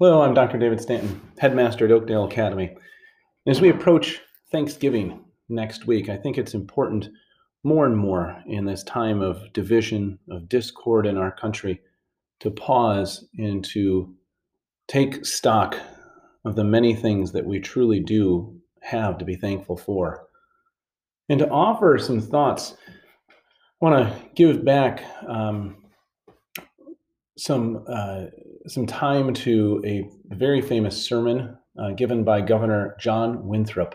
Hello, I'm Dr. David Stanton, headmaster at Oakdale Academy. As we approach Thanksgiving next week, I think it's important more and more in this time of division, of discord in our country, to pause and to take stock of the many things that we truly do have to be thankful for. And to offer some thoughts, I want to give back um, some uh, some time to a very famous sermon uh, given by Governor John Winthrop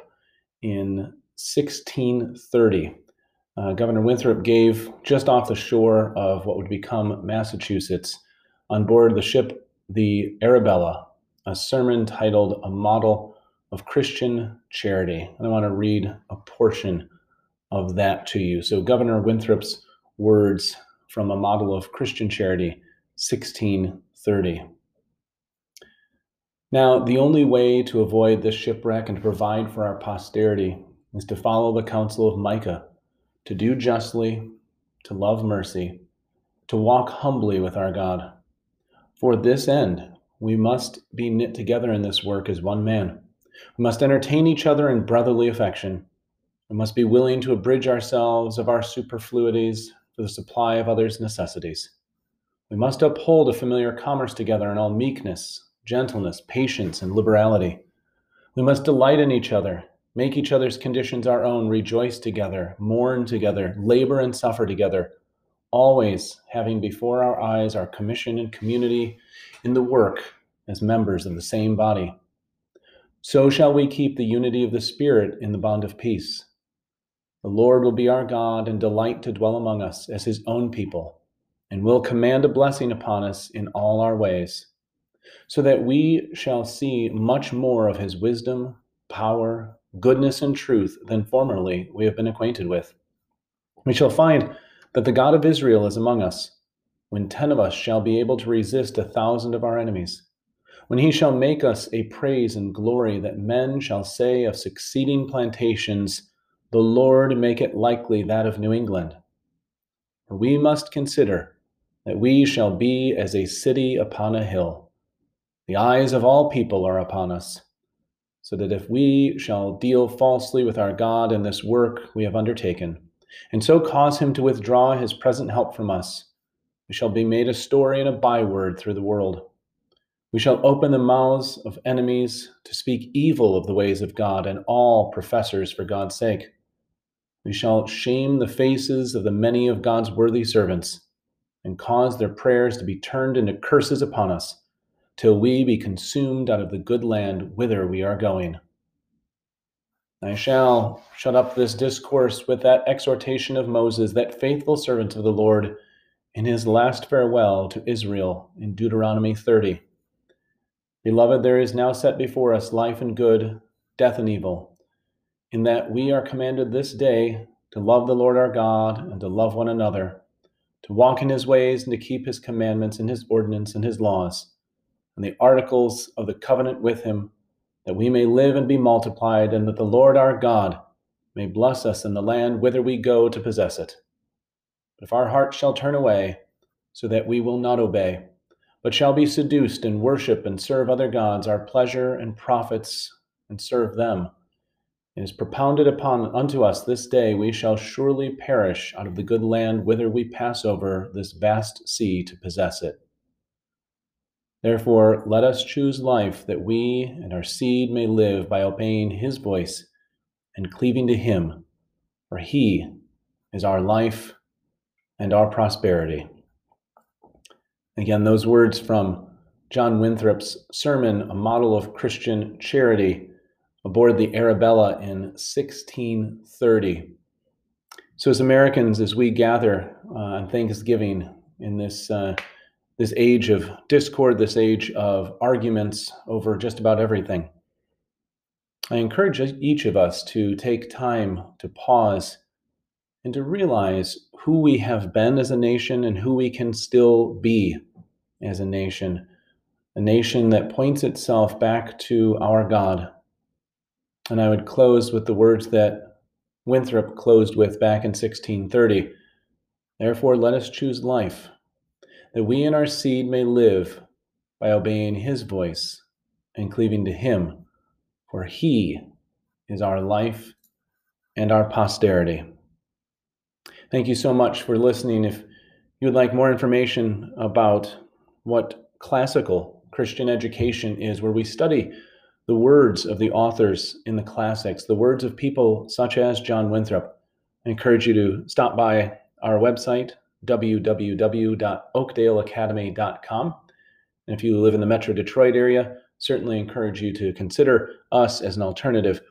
in 1630. Uh, Governor Winthrop gave just off the shore of what would become Massachusetts on board the ship the Arabella a sermon titled A Model of Christian Charity. And I want to read a portion of that to you. So, Governor Winthrop's words from A Model of Christian Charity, 1630. Now, the only way to avoid this shipwreck and to provide for our posterity is to follow the counsel of Micah, to do justly, to love mercy, to walk humbly with our God. For this end, we must be knit together in this work as one man. We must entertain each other in brotherly affection. We must be willing to abridge ourselves of our superfluities for the supply of others' necessities. We must uphold a familiar commerce together in all meekness, gentleness, patience, and liberality. We must delight in each other, make each other's conditions our own, rejoice together, mourn together, labor and suffer together, always having before our eyes our commission and community in the work as members of the same body. So shall we keep the unity of the Spirit in the bond of peace. The Lord will be our God and delight to dwell among us as his own people, and will command a blessing upon us in all our ways so that we shall see much more of his wisdom, power, goodness, and truth than formerly we have been acquainted with. We shall find that the God of Israel is among us, when ten of us shall be able to resist a thousand of our enemies, when he shall make us a praise and glory that men shall say of succeeding plantations, The Lord make it likely that of New England. For we must consider that we shall be as a city upon a hill the eyes of all people are upon us, so that if we shall deal falsely with our God in this work we have undertaken, and so cause him to withdraw his present help from us, we shall be made a story and a byword through the world. We shall open the mouths of enemies to speak evil of the ways of God and all professors for God's sake. We shall shame the faces of the many of God's worthy servants and cause their prayers to be turned into curses upon us till we be consumed out of the good land whither we are going. I shall shut up this discourse with that exhortation of Moses, that faithful servant of the Lord, in his last farewell to Israel in Deuteronomy 30. Beloved, there is now set before us life and good, death and evil, in that we are commanded this day to love the Lord our God and to love one another, to walk in his ways and to keep his commandments and his ordinance and his laws and the articles of the covenant with him, that we may live and be multiplied, and that the Lord our God may bless us in the land whither we go to possess it. But if our hearts shall turn away, so that we will not obey, but shall be seduced and worship and serve other gods, our pleasure and profits, and serve them, it is propounded upon unto us this day we shall surely perish out of the good land whither we pass over this vast sea to possess it. Therefore, let us choose life that we and our seed may live by obeying his voice and cleaving to him, for he is our life and our prosperity. Again, those words from John Winthrop's sermon, A Model of Christian Charity, aboard the Arabella in 1630. So, as Americans, as we gather uh, on Thanksgiving in this uh, this age of discord, this age of arguments over just about everything. I encourage each of us to take time to pause and to realize who we have been as a nation and who we can still be as a nation. A nation that points itself back to our God. And I would close with the words that Winthrop closed with back in 1630 Therefore, let us choose life that we and our seed may live by obeying his voice and cleaving to him, for he is our life and our posterity. Thank you so much for listening. If you would like more information about what classical Christian education is, where we study the words of the authors in the classics, the words of people such as John Winthrop, I encourage you to stop by our website, www.oakdaleacademy.com. And if you live in the Metro Detroit area, certainly encourage you to consider us as an alternative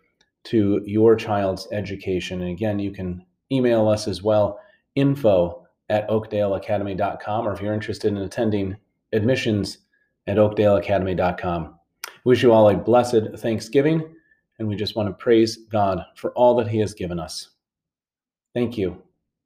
to your child's education. And again, you can email us as well, info at oakdaleacademy.com, or if you're interested in attending admissions at oakdaleacademy.com. Wish you all a blessed Thanksgiving, and we just want to praise God for all that He has given us. Thank you.